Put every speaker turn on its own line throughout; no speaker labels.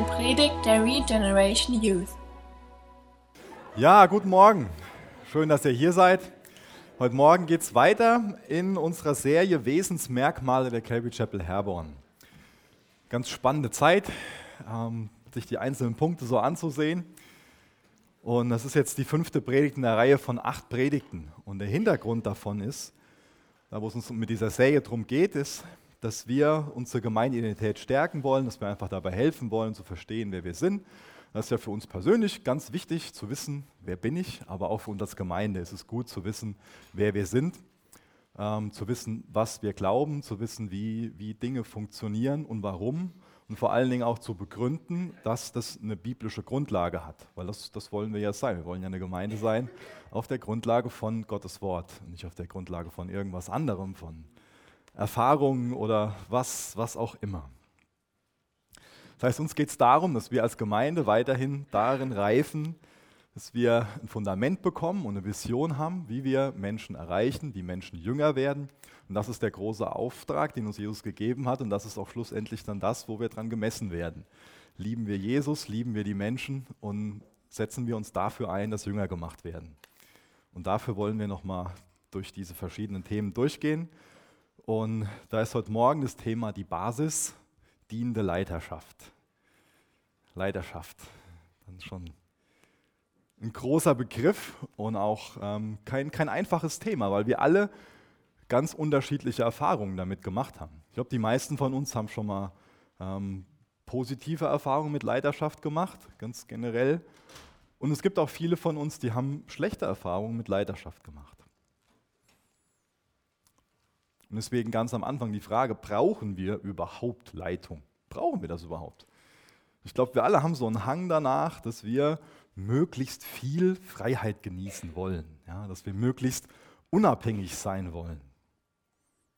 eine Predigt der Regeneration Youth.
Ja, guten Morgen. Schön, dass ihr hier seid. Heute Morgen geht es weiter in unserer Serie Wesensmerkmale der Calvary Chapel Herborn. Ganz spannende Zeit, ähm, sich die einzelnen Punkte so anzusehen. Und das ist jetzt die fünfte Predigt in der Reihe von acht Predigten. Und der Hintergrund davon ist, da wo es uns mit dieser Serie darum geht, ist, dass wir unsere Gemeindeidentität stärken wollen, dass wir einfach dabei helfen wollen, zu verstehen, wer wir sind. Das ist ja für uns persönlich ganz wichtig zu wissen, wer bin ich, aber auch für uns als Gemeinde ist es gut zu wissen, wer wir sind, ähm, zu wissen, was wir glauben, zu wissen, wie, wie Dinge funktionieren und warum und vor allen Dingen auch zu begründen, dass das eine biblische Grundlage hat, weil das, das wollen wir ja sein. Wir wollen ja eine Gemeinde sein auf der Grundlage von Gottes Wort, nicht auf der Grundlage von irgendwas anderem, von Erfahrungen oder was, was auch immer. Das heißt, uns geht es darum, dass wir als Gemeinde weiterhin darin reifen, dass wir ein Fundament bekommen und eine Vision haben, wie wir Menschen erreichen, wie Menschen jünger werden. Und das ist der große Auftrag, den uns Jesus gegeben hat. Und das ist auch schlussendlich dann das, wo wir dran gemessen werden. Lieben wir Jesus, lieben wir die Menschen und setzen wir uns dafür ein, dass Jünger gemacht werden. Und dafür wollen wir nochmal durch diese verschiedenen Themen durchgehen. Und da ist heute Morgen das Thema die Basis, dienende Leiterschaft. Leiterschaft, dann schon ein großer Begriff und auch ähm, kein, kein einfaches Thema, weil wir alle ganz unterschiedliche Erfahrungen damit gemacht haben. Ich glaube, die meisten von uns haben schon mal ähm, positive Erfahrungen mit Leiterschaft gemacht, ganz generell. Und es gibt auch viele von uns, die haben schlechte Erfahrungen mit Leiterschaft gemacht. Und deswegen ganz am Anfang die Frage, brauchen wir überhaupt Leitung? Brauchen wir das überhaupt? Ich glaube, wir alle haben so einen Hang danach, dass wir möglichst viel Freiheit genießen wollen, ja, dass wir möglichst unabhängig sein wollen.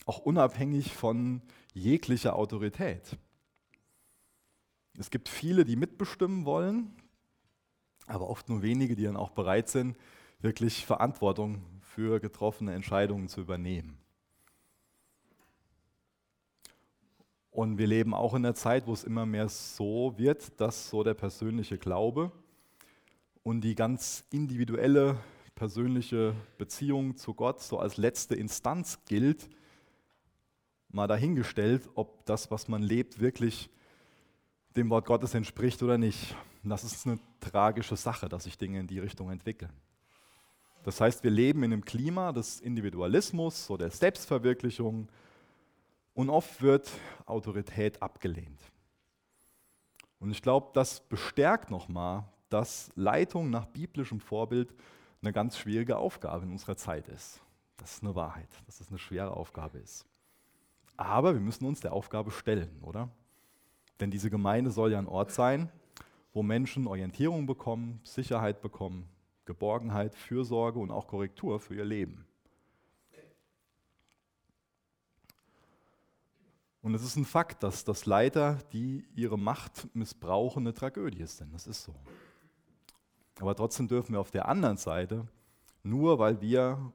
Auch unabhängig von jeglicher Autorität. Es gibt viele, die mitbestimmen wollen, aber oft nur wenige, die dann auch bereit sind, wirklich Verantwortung für getroffene Entscheidungen zu übernehmen. Und wir leben auch in einer Zeit, wo es immer mehr so wird, dass so der persönliche Glaube und die ganz individuelle persönliche Beziehung zu Gott so als letzte Instanz gilt, mal dahingestellt, ob das, was man lebt, wirklich dem Wort Gottes entspricht oder nicht. Das ist eine tragische Sache, dass sich Dinge in die Richtung entwickeln. Das heißt, wir leben in einem Klima des Individualismus, so der Selbstverwirklichung, und oft wird Autorität abgelehnt. Und ich glaube, das bestärkt nochmal, dass Leitung nach biblischem Vorbild eine ganz schwierige Aufgabe in unserer Zeit ist. Das ist eine Wahrheit, dass es eine schwere Aufgabe ist. Aber wir müssen uns der Aufgabe stellen, oder? Denn diese Gemeinde soll ja ein Ort sein, wo Menschen Orientierung bekommen, Sicherheit bekommen, Geborgenheit, Fürsorge und auch Korrektur für ihr Leben. Und es ist ein Fakt, dass, dass Leiter, die ihre Macht missbrauchen, eine Tragödie sind. Das ist so. Aber trotzdem dürfen wir auf der anderen Seite, nur weil wir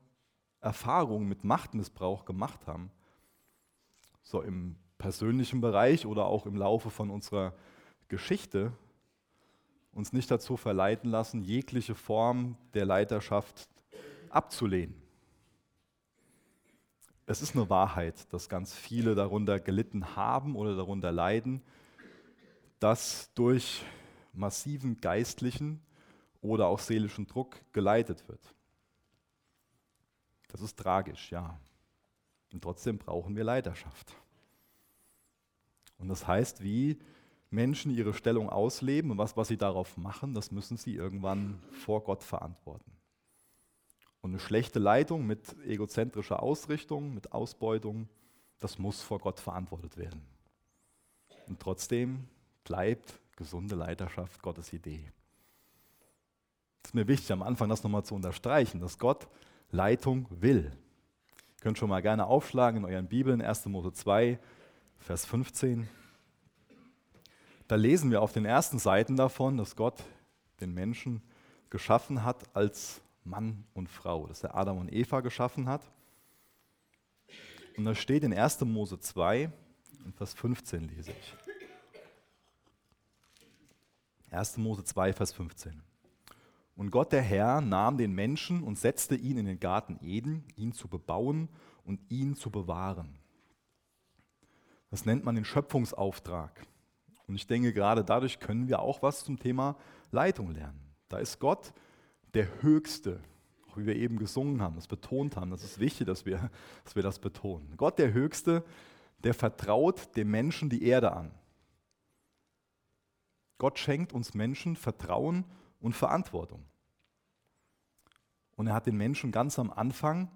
Erfahrungen mit Machtmissbrauch gemacht haben, so im persönlichen Bereich oder auch im Laufe von unserer Geschichte, uns nicht dazu verleiten lassen, jegliche Form der Leiterschaft abzulehnen es ist eine Wahrheit, dass ganz viele darunter gelitten haben oder darunter leiden, dass durch massiven geistlichen oder auch seelischen Druck geleitet wird. Das ist tragisch, ja. Und trotzdem brauchen wir Leiterschaft. Und das heißt, wie Menschen ihre Stellung ausleben und was, was sie darauf machen, das müssen sie irgendwann vor Gott verantworten. Und eine schlechte Leitung mit egozentrischer Ausrichtung, mit Ausbeutung, das muss vor Gott verantwortet werden. Und trotzdem bleibt gesunde Leiterschaft Gottes Idee. Es ist mir wichtig, am Anfang das nochmal zu unterstreichen, dass Gott Leitung will. Ihr könnt schon mal gerne aufschlagen in euren Bibeln, 1. Mose 2, Vers 15. Da lesen wir auf den ersten Seiten davon, dass Gott den Menschen geschaffen hat als Mann und Frau, dass er Adam und Eva geschaffen hat. Und da steht in 1. Mose 2, in Vers 15 lese ich. 1. Mose 2, Vers 15. Und Gott der Herr nahm den Menschen und setzte ihn in den Garten Eden, ihn zu bebauen und ihn zu bewahren. Das nennt man den Schöpfungsauftrag. Und ich denke, gerade dadurch können wir auch was zum Thema Leitung lernen. Da ist Gott der Höchste, wie wir eben gesungen haben, das betont haben. Das ist wichtig, dass wir, dass wir das betonen. Gott der Höchste, der vertraut dem Menschen die Erde an. Gott schenkt uns Menschen Vertrauen und Verantwortung. Und er hat den Menschen ganz am Anfang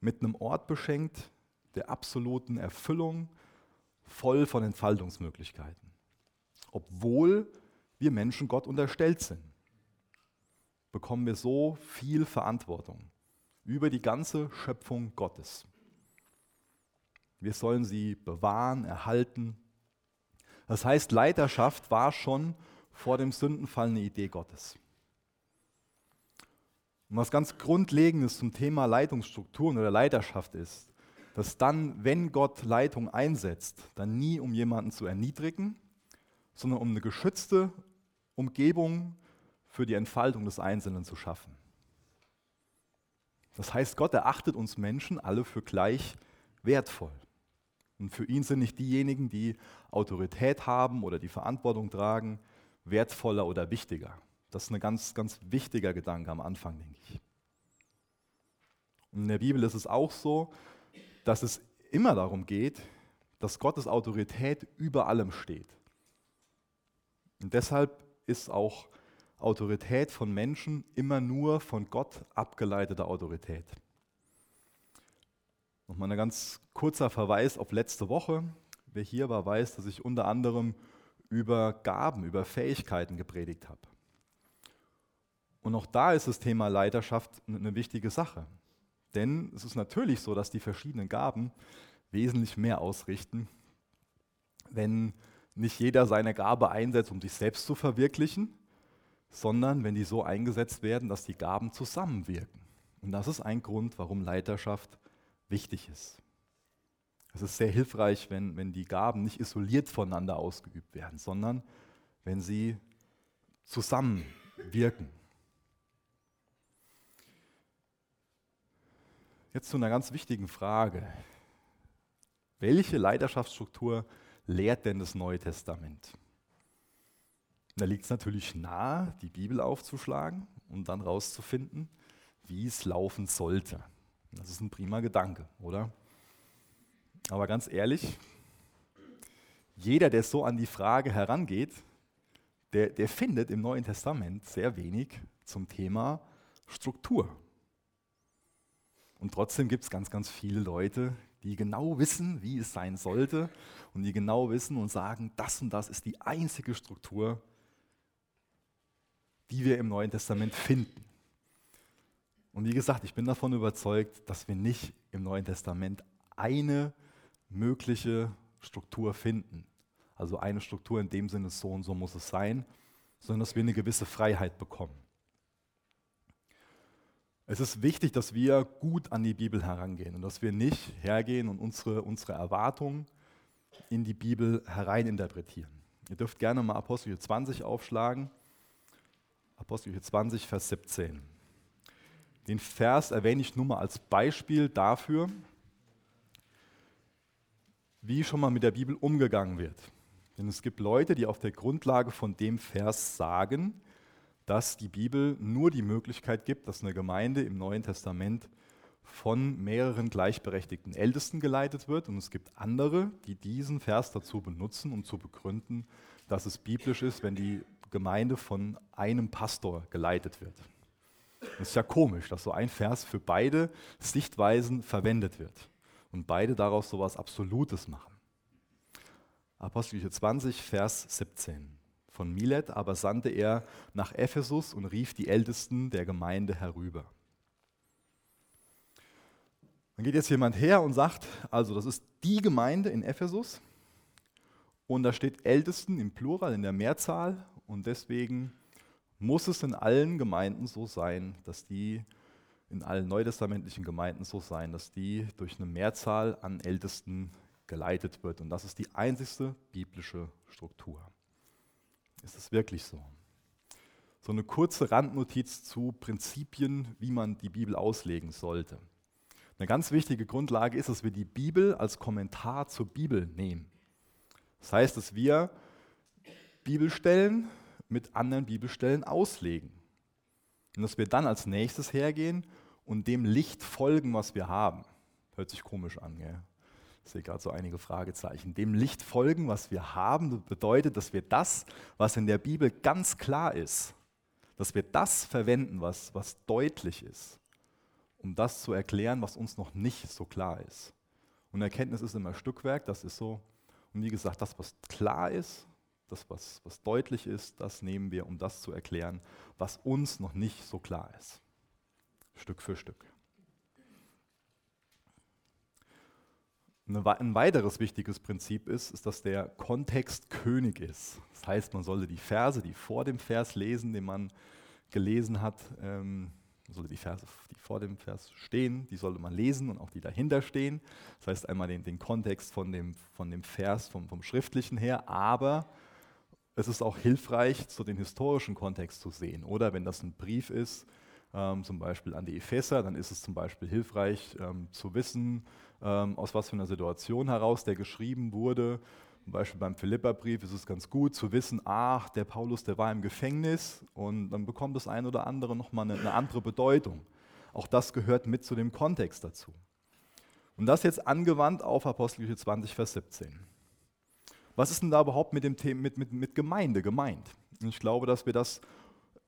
mit einem Ort beschenkt der absoluten Erfüllung, voll von Entfaltungsmöglichkeiten. Obwohl wir Menschen Gott unterstellt sind, bekommen wir so viel Verantwortung über die ganze Schöpfung Gottes. Wir sollen sie bewahren, erhalten. Das heißt, Leiterschaft war schon vor dem Sündenfall eine Idee Gottes. Und was ganz Grundlegendes zum Thema Leitungsstrukturen oder Leiterschaft ist, dass dann, wenn Gott Leitung einsetzt, dann nie um jemanden zu erniedrigen, sondern um eine geschützte Umgebung für die Entfaltung des Einzelnen zu schaffen. Das heißt, Gott erachtet uns Menschen alle für gleich wertvoll. Und für ihn sind nicht diejenigen, die Autorität haben oder die Verantwortung tragen, wertvoller oder wichtiger. Das ist ein ganz, ganz wichtiger Gedanke am Anfang, denke ich. Und in der Bibel ist es auch so, dass es immer darum geht, dass Gottes Autorität über allem steht. Und deshalb ist auch Autorität von Menschen immer nur von Gott abgeleitete Autorität. Nochmal ein ganz kurzer Verweis auf letzte Woche. Wer hier war, weiß, dass ich unter anderem über Gaben, über Fähigkeiten gepredigt habe. Und auch da ist das Thema Leiterschaft eine wichtige Sache. Denn es ist natürlich so, dass die verschiedenen Gaben wesentlich mehr ausrichten, wenn nicht jeder seine Gabe einsetzt, um sich selbst zu verwirklichen, sondern wenn die so eingesetzt werden, dass die Gaben zusammenwirken. Und das ist ein Grund, warum Leiterschaft wichtig ist. Es ist sehr hilfreich, wenn, wenn die Gaben nicht isoliert voneinander ausgeübt werden, sondern wenn sie zusammenwirken. Jetzt zu einer ganz wichtigen Frage. Welche Leiterschaftsstruktur lehrt denn das Neue Testament? Da liegt es natürlich nahe, die Bibel aufzuschlagen und dann rauszufinden, wie es laufen sollte. Das ist ein prima Gedanke, oder? Aber ganz ehrlich, jeder, der so an die Frage herangeht, der, der findet im Neuen Testament sehr wenig zum Thema Struktur. Und trotzdem gibt es ganz, ganz viele Leute, die genau wissen, wie es sein sollte und die genau wissen und sagen, das und das ist die einzige Struktur, die wir im Neuen Testament finden. Und wie gesagt, ich bin davon überzeugt, dass wir nicht im Neuen Testament eine mögliche Struktur finden. Also eine Struktur in dem Sinne, so und so muss es sein, sondern dass wir eine gewisse Freiheit bekommen. Es ist wichtig, dass wir gut an die Bibel herangehen und dass wir nicht hergehen und unsere, unsere Erwartungen in die Bibel hereininterpretieren. Ihr dürft gerne mal Apostel 20 aufschlagen. Apostel 20, Vers 17. Den Vers erwähne ich nur mal als Beispiel dafür, wie schon mal mit der Bibel umgegangen wird. Denn es gibt Leute, die auf der Grundlage von dem Vers sagen, dass die Bibel nur die Möglichkeit gibt, dass eine Gemeinde im Neuen Testament von mehreren gleichberechtigten Ältesten geleitet wird. Und es gibt andere, die diesen Vers dazu benutzen, um zu begründen, dass es biblisch ist, wenn die Gemeinde von einem Pastor geleitet wird. Das ist ja komisch, dass so ein Vers für beide Sichtweisen verwendet wird und beide daraus so etwas Absolutes machen. Apostelgeschichte 20, Vers 17 von Milet aber sandte er nach Ephesus und rief die Ältesten der Gemeinde herüber. Dann geht jetzt jemand her und sagt, also das ist die Gemeinde in Ephesus und da steht Ältesten im Plural, in der Mehrzahl und deswegen muss es in allen Gemeinden so sein, dass die in allen neutestamentlichen Gemeinden so sein, dass die durch eine Mehrzahl an Ältesten geleitet wird. Und das ist die einzigste biblische Struktur. Ist es wirklich so? So eine kurze Randnotiz zu Prinzipien, wie man die Bibel auslegen sollte. Eine ganz wichtige Grundlage ist, dass wir die Bibel als Kommentar zur Bibel nehmen. Das heißt, dass wir Bibelstellen mit anderen Bibelstellen auslegen. Und dass wir dann als nächstes hergehen und dem Licht folgen, was wir haben. Hört sich komisch an, gell? Ich sehe gerade so einige Fragezeichen. Dem Licht folgen, was wir haben, bedeutet, dass wir das, was in der Bibel ganz klar ist, dass wir das verwenden, was, was deutlich ist, um das zu erklären, was uns noch nicht so klar ist. Und Erkenntnis ist immer Stückwerk, das ist so. Und wie gesagt, das, was klar ist, das, was, was deutlich ist, das nehmen wir, um das zu erklären, was uns noch nicht so klar ist. Stück für Stück. Ein weiteres wichtiges Prinzip ist, ist, dass der Kontext König ist. Das heißt, man sollte die Verse, die vor dem Vers lesen, den man gelesen hat, ähm, sollte die Verse, die vor dem Vers stehen, die sollte man lesen und auch die dahinter stehen. Das heißt einmal den, den Kontext von dem, von dem Vers vom, vom Schriftlichen her, aber es ist auch hilfreich, so den historischen Kontext zu sehen. Oder wenn das ein Brief ist, ähm, zum Beispiel an die Epheser, dann ist es zum Beispiel hilfreich ähm, zu wissen, ähm, aus was für einer Situation heraus der geschrieben wurde. Zum Beispiel beim Philipperbrief ist es ganz gut zu wissen, ach, der Paulus, der war im Gefängnis und dann bekommt das ein oder andere nochmal eine, eine andere Bedeutung. Auch das gehört mit zu dem Kontext dazu. Und das jetzt angewandt auf Apostelgeschichte 20, Vers 17. Was ist denn da überhaupt mit dem Thema mit, mit, mit Gemeinde gemeint? Und ich glaube, dass wir das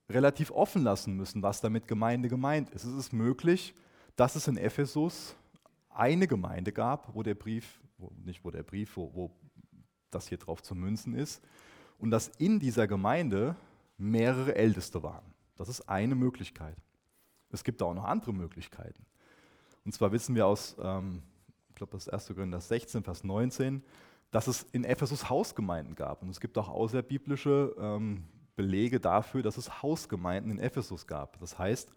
relativ offen lassen müssen, was damit Gemeinde gemeint ist. Es ist möglich, dass es in Ephesus eine Gemeinde gab, wo der Brief, wo, nicht wo der Brief, wo, wo das hier drauf zu münzen ist, und dass in dieser Gemeinde mehrere Älteste waren. Das ist eine Möglichkeit. Es gibt auch noch andere Möglichkeiten. Und zwar wissen wir aus, ähm, ich glaube, das 1. Korinther 16, Vers 19, dass es in Ephesus Hausgemeinden gab. Und es gibt auch außerbiblische ähm, Belege dafür, dass es Hausgemeinden in Ephesus gab. Das heißt,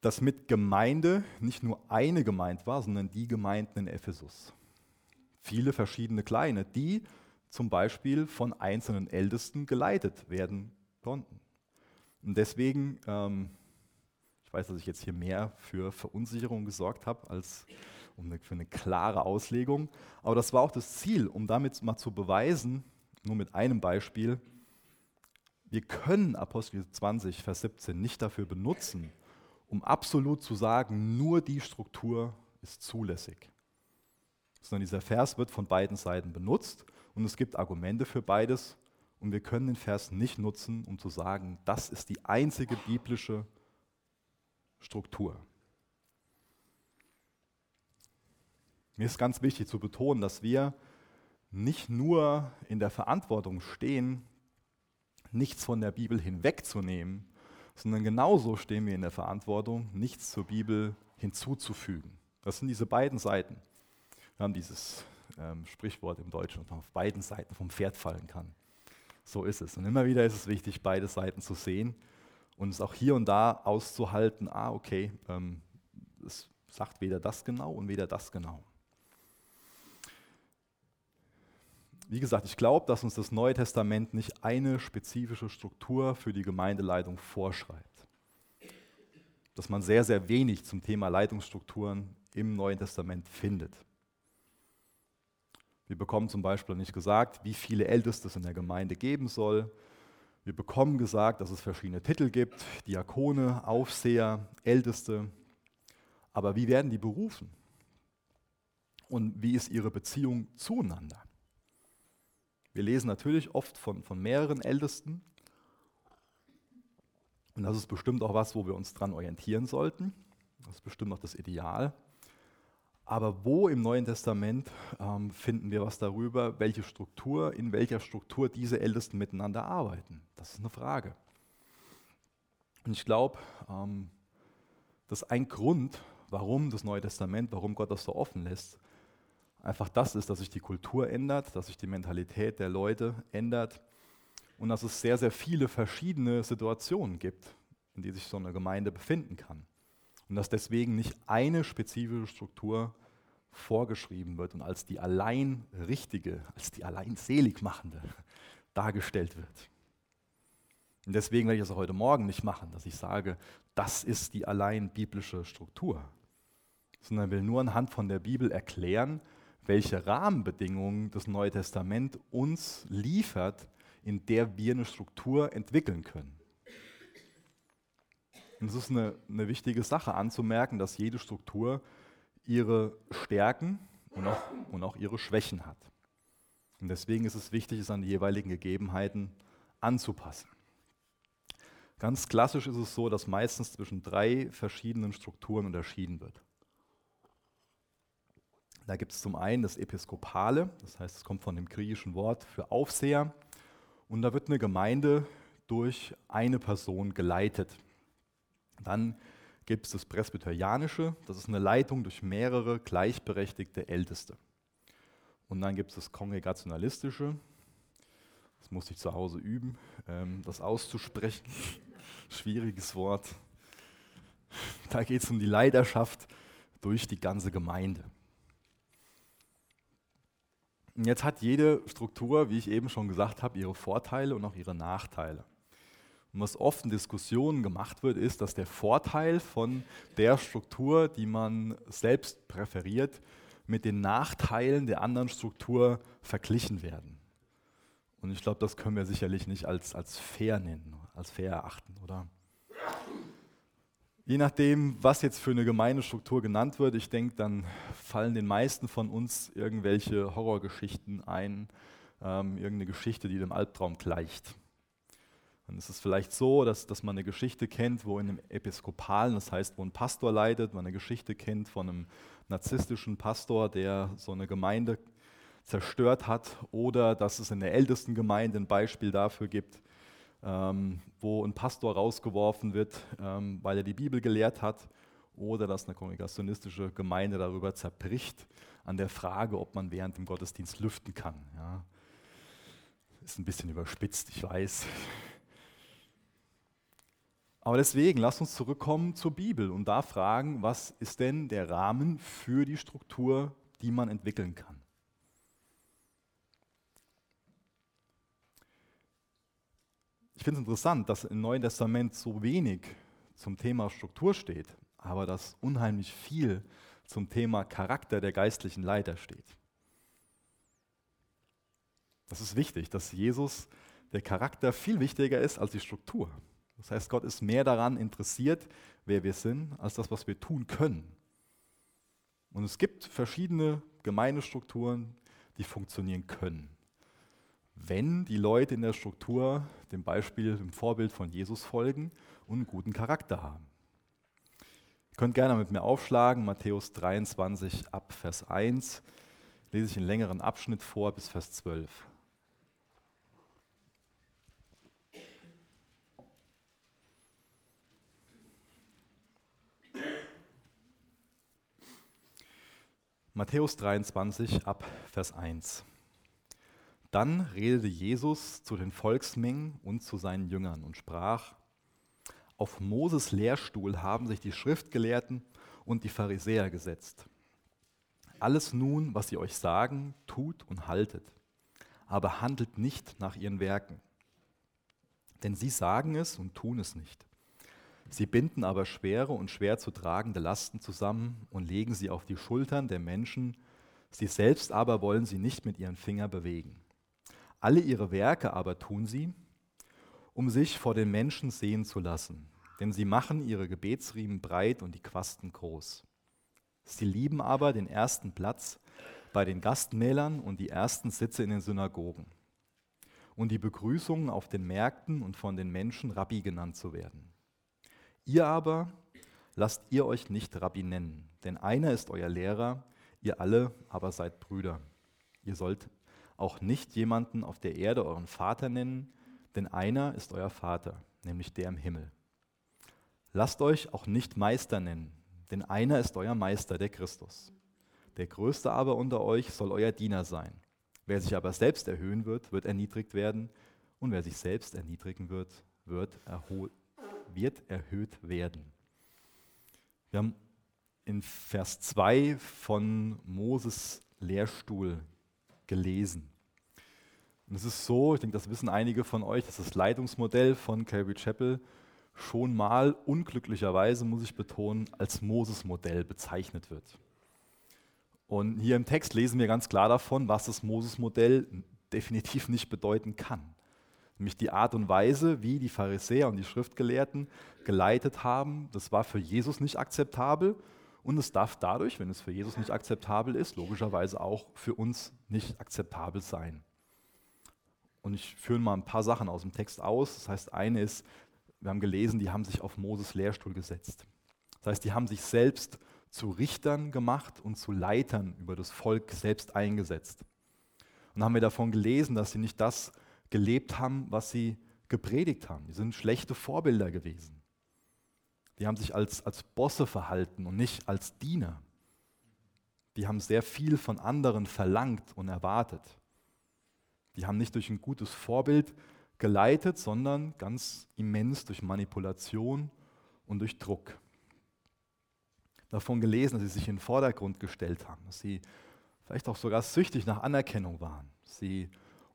dass mit Gemeinde nicht nur eine gemeint war, sondern die Gemeinden in Ephesus. Viele verschiedene kleine, die zum Beispiel von einzelnen Ältesten geleitet werden konnten. Und deswegen, ähm, ich weiß, dass ich jetzt hier mehr für Verunsicherung gesorgt habe als um eine, für eine klare Auslegung, aber das war auch das Ziel, um damit mal zu beweisen, nur mit einem Beispiel, wir können Apostel 20, Vers 17 nicht dafür benutzen, um absolut zu sagen, nur die Struktur ist zulässig. Sondern dieser Vers wird von beiden Seiten benutzt und es gibt Argumente für beides und wir können den Vers nicht nutzen, um zu sagen, das ist die einzige biblische Struktur. Mir ist ganz wichtig zu betonen, dass wir nicht nur in der Verantwortung stehen, nichts von der Bibel hinwegzunehmen, sondern genauso stehen wir in der Verantwortung, nichts zur Bibel hinzuzufügen. Das sind diese beiden Seiten. Wir haben dieses ähm, Sprichwort im Deutschen, dass man auf beiden Seiten vom Pferd fallen kann. So ist es. Und immer wieder ist es wichtig, beide Seiten zu sehen und es auch hier und da auszuhalten, ah, okay, ähm, es sagt weder das genau und weder das genau. Wie gesagt, ich glaube, dass uns das Neue Testament nicht eine spezifische Struktur für die Gemeindeleitung vorschreibt. Dass man sehr, sehr wenig zum Thema Leitungsstrukturen im Neuen Testament findet. Wir bekommen zum Beispiel nicht gesagt, wie viele Älteste es in der Gemeinde geben soll. Wir bekommen gesagt, dass es verschiedene Titel gibt, Diakone, Aufseher, Älteste. Aber wie werden die berufen? Und wie ist ihre Beziehung zueinander? Wir lesen natürlich oft von, von mehreren Ältesten. Und das ist bestimmt auch was, wo wir uns dran orientieren sollten. Das ist bestimmt auch das Ideal. Aber wo im Neuen Testament ähm, finden wir was darüber, welche Struktur, in welcher Struktur diese Ältesten miteinander arbeiten? Das ist eine Frage. Und ich glaube, ähm, dass ein Grund, warum das Neue Testament, warum Gott das so offen lässt, einfach das ist, dass sich die Kultur ändert, dass sich die Mentalität der Leute ändert und dass es sehr, sehr viele verschiedene Situationen gibt, in die sich so eine Gemeinde befinden kann. Und dass deswegen nicht eine spezifische Struktur vorgeschrieben wird und als die allein richtige, als die allein selig machende dargestellt wird. Und deswegen werde ich das auch heute Morgen nicht machen, dass ich sage, das ist die allein biblische Struktur, sondern will nur anhand von der Bibel erklären, welche Rahmenbedingungen das Neue Testament uns liefert, in der wir eine Struktur entwickeln können. Und es ist eine, eine wichtige Sache anzumerken, dass jede Struktur ihre Stärken und auch, und auch ihre Schwächen hat. Und deswegen ist es wichtig, es an die jeweiligen Gegebenheiten anzupassen. Ganz klassisch ist es so, dass meistens zwischen drei verschiedenen Strukturen unterschieden wird. Da gibt es zum einen das Episkopale, das heißt, es kommt von dem griechischen Wort für Aufseher. Und da wird eine Gemeinde durch eine Person geleitet. Dann gibt es das Presbyterianische, das ist eine Leitung durch mehrere gleichberechtigte Älteste. Und dann gibt es das Kongregationalistische, das muss ich zu Hause üben, ähm, das auszusprechen. Schwieriges Wort. Da geht es um die Leiterschaft durch die ganze Gemeinde. Jetzt hat jede Struktur, wie ich eben schon gesagt habe, ihre Vorteile und auch ihre Nachteile. Und was oft in Diskussionen gemacht wird, ist, dass der Vorteil von der Struktur, die man selbst präferiert, mit den Nachteilen der anderen Struktur verglichen werden. Und ich glaube, das können wir sicherlich nicht als, als fair nennen, als fair erachten, oder? Je nachdem, was jetzt für eine Gemeindestruktur genannt wird, ich denke, dann fallen den meisten von uns irgendwelche Horrorgeschichten ein, ähm, irgendeine Geschichte, die dem Albtraum gleicht. Dann ist es vielleicht so, dass, dass man eine Geschichte kennt, wo in einem Episkopalen, das heißt, wo ein Pastor leidet, man eine Geschichte kennt von einem narzisstischen Pastor, der so eine Gemeinde zerstört hat, oder dass es in der ältesten Gemeinde ein Beispiel dafür gibt, ähm, wo ein Pastor rausgeworfen wird, ähm, weil er die Bibel gelehrt hat, oder dass eine kongregationistische Gemeinde darüber zerbricht an der Frage, ob man während dem Gottesdienst lüften kann. Ja. Ist ein bisschen überspitzt, ich weiß. Aber deswegen, lass uns zurückkommen zur Bibel und da fragen, was ist denn der Rahmen für die Struktur, die man entwickeln kann? Ich finde es interessant, dass im Neuen Testament so wenig zum Thema Struktur steht, aber dass unheimlich viel zum Thema Charakter der geistlichen Leiter steht. Das ist wichtig, dass Jesus der Charakter viel wichtiger ist als die Struktur. Das heißt, Gott ist mehr daran interessiert, wer wir sind, als das, was wir tun können. Und es gibt verschiedene Gemeindestrukturen, die funktionieren können. Wenn die Leute in der Struktur dem Beispiel, dem Vorbild von Jesus folgen und einen guten Charakter haben. Ihr könnt gerne mit mir aufschlagen, Matthäus 23 ab Vers 1, lese ich einen längeren Abschnitt vor bis Vers 12. Matthäus 23 ab Vers 1. Dann redete Jesus zu den Volksmengen und zu seinen Jüngern und sprach, auf Moses Lehrstuhl haben sich die Schriftgelehrten und die Pharisäer gesetzt. Alles nun, was sie euch sagen, tut und haltet, aber handelt nicht nach ihren Werken. Denn sie sagen es und tun es nicht. Sie binden aber schwere und schwer zu tragende Lasten zusammen und legen sie auf die Schultern der Menschen, sie selbst aber wollen sie nicht mit ihren Fingern bewegen. Alle ihre Werke aber tun sie, um sich vor den Menschen sehen zu lassen, denn sie machen ihre Gebetsriemen breit und die Quasten groß. Sie lieben aber den ersten Platz bei den Gastmählern und die ersten Sitze in den Synagogen und die Begrüßungen auf den Märkten und von den Menschen Rabbi genannt zu werden. Ihr aber lasst ihr euch nicht Rabbi nennen, denn einer ist euer Lehrer, ihr alle aber seid Brüder. Ihr sollt auch nicht jemanden auf der Erde euren Vater nennen, denn einer ist euer Vater, nämlich der im Himmel. Lasst euch auch nicht Meister nennen, denn einer ist euer Meister, der Christus. Der Größte aber unter euch soll euer Diener sein. Wer sich aber selbst erhöhen wird, wird erniedrigt werden, und wer sich selbst erniedrigen wird, wird wird erhöht werden. Wir haben in Vers 2 von Moses Lehrstuhl gelesen. Und es ist so, ich denke, das wissen einige von euch, dass das Leitungsmodell von Calvary Chapel schon mal unglücklicherweise, muss ich betonen, als Moses-Modell bezeichnet wird. Und hier im Text lesen wir ganz klar davon, was das Moses-Modell definitiv nicht bedeuten kann. Nämlich die Art und Weise, wie die Pharisäer und die Schriftgelehrten geleitet haben, das war für Jesus nicht akzeptabel und es darf dadurch, wenn es für Jesus nicht akzeptabel ist, logischerweise auch für uns nicht akzeptabel sein. Und ich führe mal ein paar Sachen aus dem Text aus. Das heißt, eine ist, wir haben gelesen, die haben sich auf Moses Lehrstuhl gesetzt. Das heißt, die haben sich selbst zu Richtern gemacht und zu Leitern über das Volk selbst eingesetzt. Und haben wir davon gelesen, dass sie nicht das gelebt haben, was sie gepredigt haben. Die sind schlechte Vorbilder gewesen. Die haben sich als, als Bosse verhalten und nicht als Diener. Die haben sehr viel von anderen verlangt und erwartet. Die haben nicht durch ein gutes Vorbild geleitet, sondern ganz immens durch Manipulation und durch Druck. Davon gelesen, dass sie sich in den Vordergrund gestellt haben, dass sie vielleicht auch sogar süchtig nach Anerkennung waren, dass sie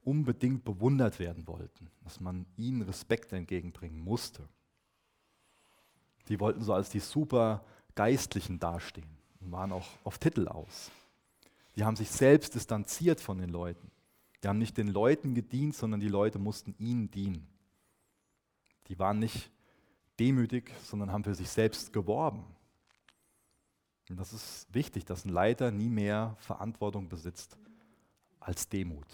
unbedingt bewundert werden wollten, dass man ihnen Respekt entgegenbringen musste. Die wollten so als die super Geistlichen dastehen und waren auch auf Titel aus. Die haben sich selbst distanziert von den Leuten. Die haben nicht den Leuten gedient, sondern die Leute mussten ihnen dienen. Die waren nicht demütig, sondern haben für sich selbst geworben. Und das ist wichtig, dass ein Leiter nie mehr Verantwortung besitzt als Demut.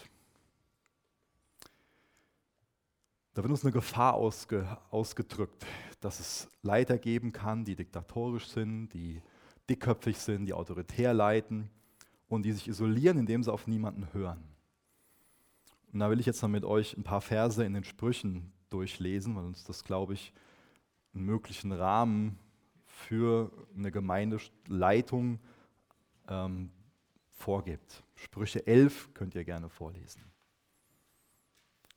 Da wird uns eine Gefahr ausge, ausgedrückt, dass es Leiter geben kann, die diktatorisch sind, die dickköpfig sind, die autoritär leiten und die sich isolieren, indem sie auf niemanden hören. Und da will ich jetzt noch mit euch ein paar Verse in den Sprüchen durchlesen, weil uns das, glaube ich, einen möglichen Rahmen für eine Gemeindeleitung ähm, vorgibt. Sprüche 11 könnt ihr gerne vorlesen.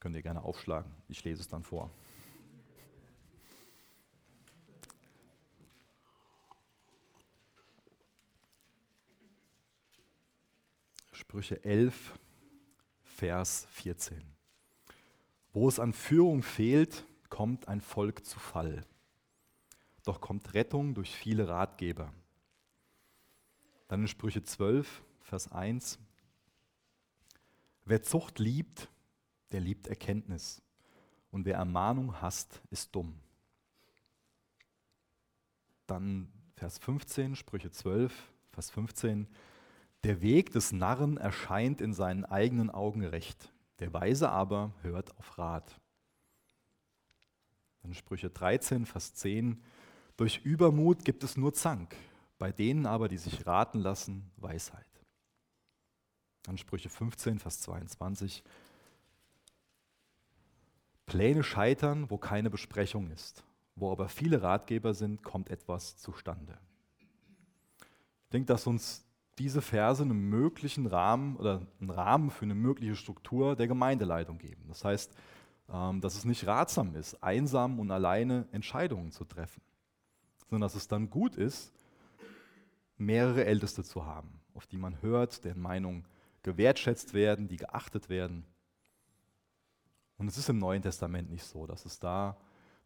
Könnt ihr gerne aufschlagen. Ich lese es dann vor. Sprüche 11, Vers 14. Wo es an Führung fehlt, kommt ein Volk zu Fall. Doch kommt Rettung durch viele Ratgeber. Dann in Sprüche 12, Vers 1. Wer Zucht liebt, der liebt Erkenntnis. Und wer Ermahnung hasst, ist dumm. Dann Vers 15, Sprüche 12, Vers 15. Der Weg des Narren erscheint in seinen eigenen Augen recht, der Weise aber hört auf Rat. Dann Sprüche 13, Vers 10. Durch Übermut gibt es nur Zank, bei denen aber, die sich raten lassen, Weisheit. Dann Sprüche 15, Vers 22. Pläne scheitern, wo keine Besprechung ist. Wo aber viele Ratgeber sind, kommt etwas zustande. Ich denke, dass uns diese Verse einen möglichen Rahmen oder einen Rahmen für eine mögliche Struktur der Gemeindeleitung geben. Das heißt, ähm, dass es nicht ratsam ist, einsam und alleine Entscheidungen zu treffen, sondern dass es dann gut ist, mehrere Älteste zu haben, auf die man hört, deren Meinung gewertschätzt werden, die geachtet werden. Und es ist im Neuen Testament nicht so, dass es da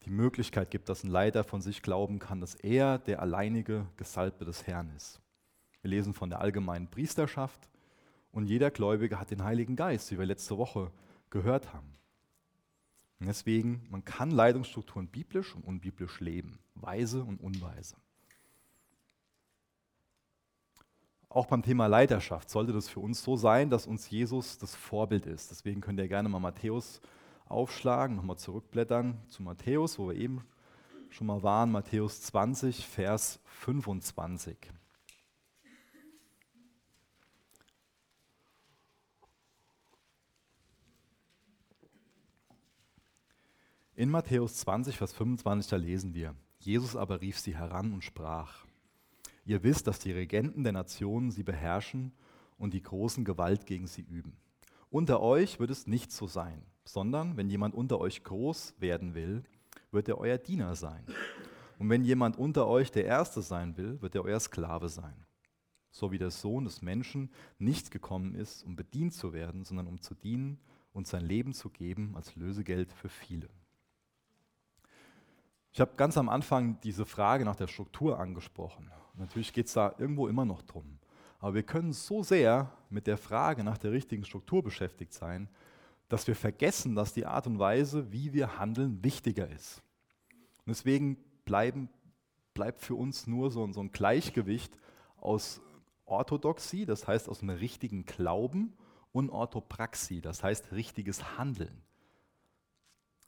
die Möglichkeit gibt, dass ein Leiter von sich glauben kann, dass er der alleinige Gesalbte des Herrn ist. Wir lesen von der allgemeinen Priesterschaft und jeder Gläubige hat den Heiligen Geist, wie wir letzte Woche gehört haben. Und deswegen, man kann Leitungsstrukturen biblisch und unbiblisch leben, weise und unweise. Auch beim Thema Leiterschaft sollte das für uns so sein, dass uns Jesus das Vorbild ist. Deswegen könnt ihr gerne mal Matthäus aufschlagen, nochmal zurückblättern zu Matthäus, wo wir eben schon mal waren, Matthäus 20, Vers 25. In Matthäus 20, Vers 25, da lesen wir, Jesus aber rief sie heran und sprach, ihr wisst, dass die Regenten der Nationen sie beherrschen und die großen Gewalt gegen sie üben. Unter euch wird es nicht so sein, sondern wenn jemand unter euch groß werden will, wird er euer Diener sein. Und wenn jemand unter euch der Erste sein will, wird er euer Sklave sein. So wie der Sohn des Menschen nicht gekommen ist, um bedient zu werden, sondern um zu dienen und sein Leben zu geben als Lösegeld für viele. Ich habe ganz am Anfang diese Frage nach der Struktur angesprochen. Natürlich geht es da irgendwo immer noch drum. Aber wir können so sehr mit der Frage nach der richtigen Struktur beschäftigt sein, dass wir vergessen, dass die Art und Weise, wie wir handeln, wichtiger ist. Und deswegen bleiben, bleibt für uns nur so, so ein Gleichgewicht aus Orthodoxie, das heißt aus einem richtigen Glauben, und Orthopraxie, das heißt richtiges Handeln.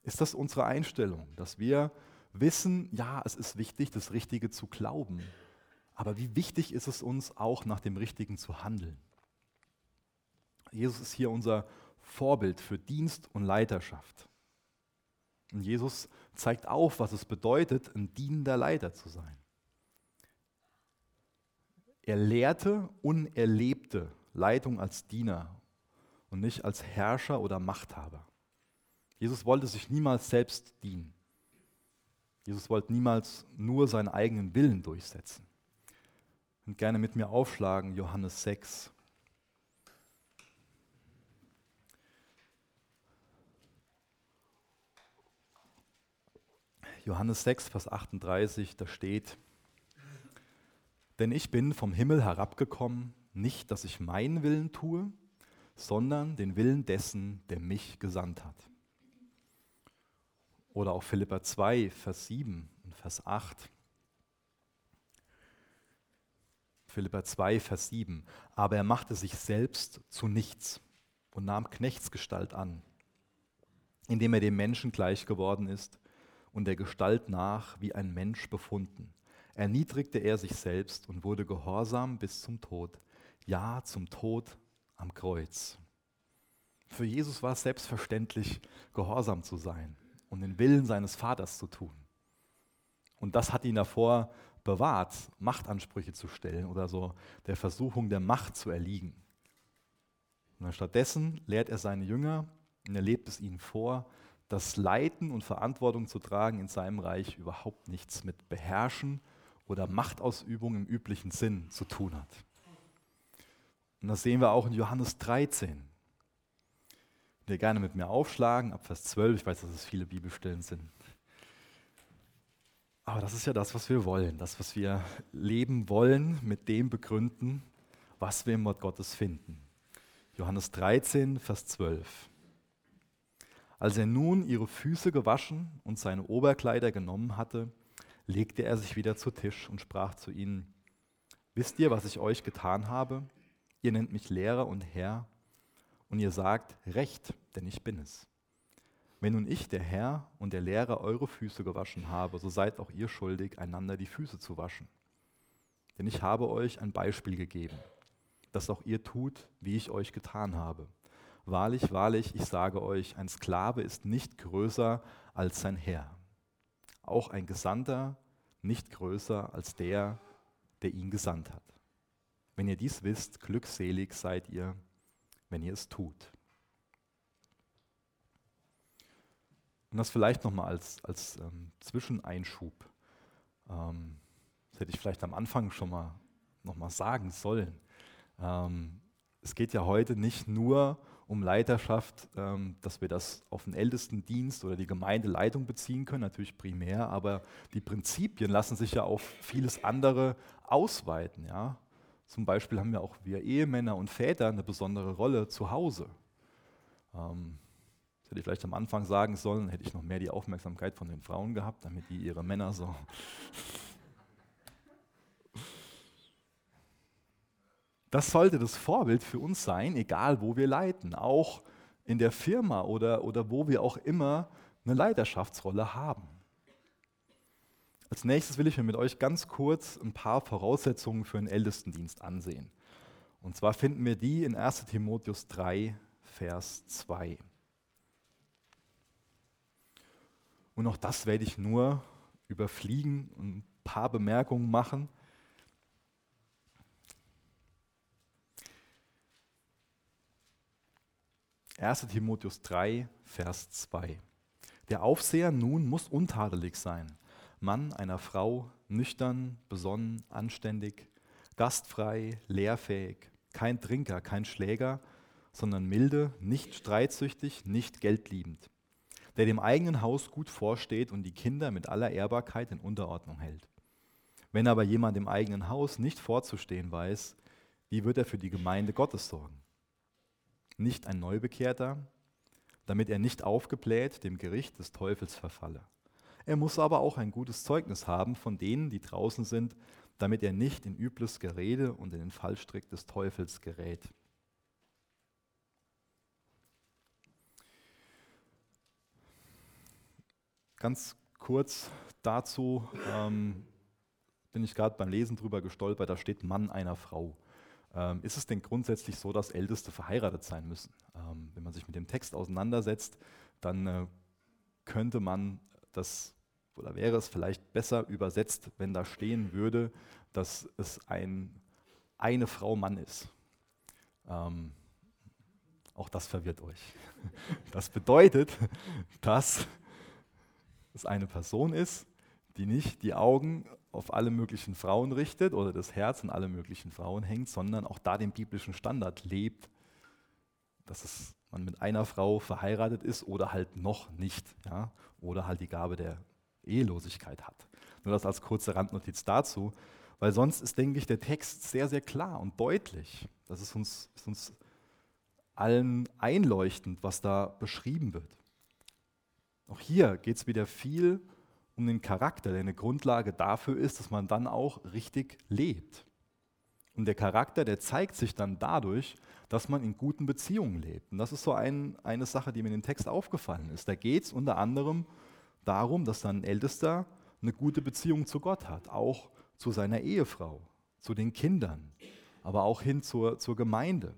Ist das unsere Einstellung, dass wir wissen, ja, es ist wichtig, das Richtige zu glauben, aber wie wichtig ist es uns auch, nach dem Richtigen zu handeln? Jesus ist hier unser Vorbild für Dienst und Leiterschaft. Und Jesus zeigt auf, was es bedeutet, ein dienender Leiter zu sein. Er lehrte und erlebte Leitung als Diener und nicht als Herrscher oder Machthaber. Jesus wollte sich niemals selbst dienen. Jesus wollte niemals nur seinen eigenen Willen durchsetzen. Und gerne mit mir aufschlagen, Johannes 6. Johannes 6, Vers 38, da steht, denn ich bin vom Himmel herabgekommen, nicht, dass ich meinen Willen tue, sondern den Willen dessen, der mich gesandt hat. Oder auch Philippa 2, Vers 7 und Vers 8. Philippa 2, Vers 7. Aber er machte sich selbst zu nichts und nahm Knechtsgestalt an, indem er dem Menschen gleich geworden ist und der Gestalt nach wie ein Mensch befunden. Erniedrigte er sich selbst und wurde gehorsam bis zum Tod, ja zum Tod am Kreuz. Für Jesus war es selbstverständlich, gehorsam zu sein und den Willen seines Vaters zu tun. Und das hat ihn davor bewahrt, Machtansprüche zu stellen oder so der Versuchung der Macht zu erliegen. Und stattdessen lehrt er seine Jünger und er lebt es ihnen vor, dass Leiten und Verantwortung zu tragen in seinem Reich überhaupt nichts mit Beherrschen oder Machtausübung im üblichen Sinn zu tun hat. Und das sehen wir auch in Johannes 13. Wir gerne mit mir aufschlagen, ab Vers 12. Ich weiß, dass es viele Bibelstellen sind. Aber das ist ja das, was wir wollen, das, was wir leben wollen, mit dem begründen, was wir im Wort Gottes finden. Johannes 13, Vers 12. Als er nun ihre Füße gewaschen und seine Oberkleider genommen hatte, legte er sich wieder zu Tisch und sprach zu ihnen, Wisst ihr, was ich euch getan habe? Ihr nennt mich Lehrer und Herr und ihr sagt, Recht, denn ich bin es. Wenn nun ich, der Herr und der Lehrer, eure Füße gewaschen habe, so seid auch ihr schuldig, einander die Füße zu waschen. Denn ich habe euch ein Beispiel gegeben, dass auch ihr tut, wie ich euch getan habe. Wahrlich, wahrlich, ich sage euch, ein Sklave ist nicht größer als sein Herr. Auch ein Gesandter nicht größer als der, der ihn gesandt hat. Wenn ihr dies wisst, glückselig seid ihr, wenn ihr es tut. Und das vielleicht nochmal als, als ähm, Zwischeneinschub. Ähm, das hätte ich vielleicht am Anfang schon mal nochmal sagen sollen. Ähm, es geht ja heute nicht nur um Leiterschaft, ähm, dass wir das auf den Ältestendienst oder die Gemeindeleitung beziehen können, natürlich primär, aber die Prinzipien lassen sich ja auf vieles andere ausweiten. Ja? Zum Beispiel haben ja auch wir Ehemänner und Väter eine besondere Rolle zu Hause. Ähm, das hätte ich vielleicht am Anfang sagen sollen, hätte ich noch mehr die Aufmerksamkeit von den Frauen gehabt, damit die ihre Männer so. Das sollte das Vorbild für uns sein, egal wo wir leiten, auch in der Firma oder, oder wo wir auch immer eine Leiterschaftsrolle haben. Als nächstes will ich mir mit euch ganz kurz ein paar Voraussetzungen für einen Ältestendienst ansehen. Und zwar finden wir die in 1 Timotheus 3, Vers 2. Und auch das werde ich nur überfliegen und ein paar Bemerkungen machen. Erste Timotheus 3, Vers 2. Der Aufseher nun muss untadelig sein, Mann einer Frau, nüchtern, besonnen, anständig, gastfrei, lehrfähig, kein Trinker, kein Schläger, sondern milde, nicht streitsüchtig, nicht geldliebend, der dem eigenen Haus gut vorsteht und die Kinder mit aller Ehrbarkeit in Unterordnung hält. Wenn aber jemand im eigenen Haus nicht vorzustehen weiß, wie wird er für die Gemeinde Gottes sorgen? Nicht ein Neubekehrter, damit er nicht aufgebläht dem Gericht des Teufels verfalle. Er muss aber auch ein gutes Zeugnis haben von denen, die draußen sind, damit er nicht in übles Gerede und in den Fallstrick des Teufels gerät. Ganz kurz dazu ähm, bin ich gerade beim Lesen drüber gestolpert, da steht Mann einer Frau. Ähm, ist es denn grundsätzlich so, dass Älteste verheiratet sein müssen? Ähm, wenn man sich mit dem Text auseinandersetzt, dann äh, könnte man das oder wäre es vielleicht besser übersetzt, wenn da stehen würde, dass es ein, eine Frau Mann ist. Ähm, auch das verwirrt euch. Das bedeutet, dass es eine Person ist, die nicht die Augen auf alle möglichen Frauen richtet oder das Herz an alle möglichen Frauen hängt, sondern auch da den biblischen Standard lebt, dass es, man mit einer Frau verheiratet ist oder halt noch nicht, ja, oder halt die Gabe der Ehelosigkeit hat. Nur das als kurze Randnotiz dazu, weil sonst ist, denke ich, der Text sehr, sehr klar und deutlich. Das ist uns, ist uns allen einleuchtend, was da beschrieben wird. Auch hier geht es wieder viel um den Charakter, der eine Grundlage dafür ist, dass man dann auch richtig lebt. Und der Charakter, der zeigt sich dann dadurch, dass man in guten Beziehungen lebt. Und das ist so ein, eine Sache, die mir in dem Text aufgefallen ist. Da geht es unter anderem darum, dass dann ein Ältester eine gute Beziehung zu Gott hat, auch zu seiner Ehefrau, zu den Kindern, aber auch hin zur, zur Gemeinde.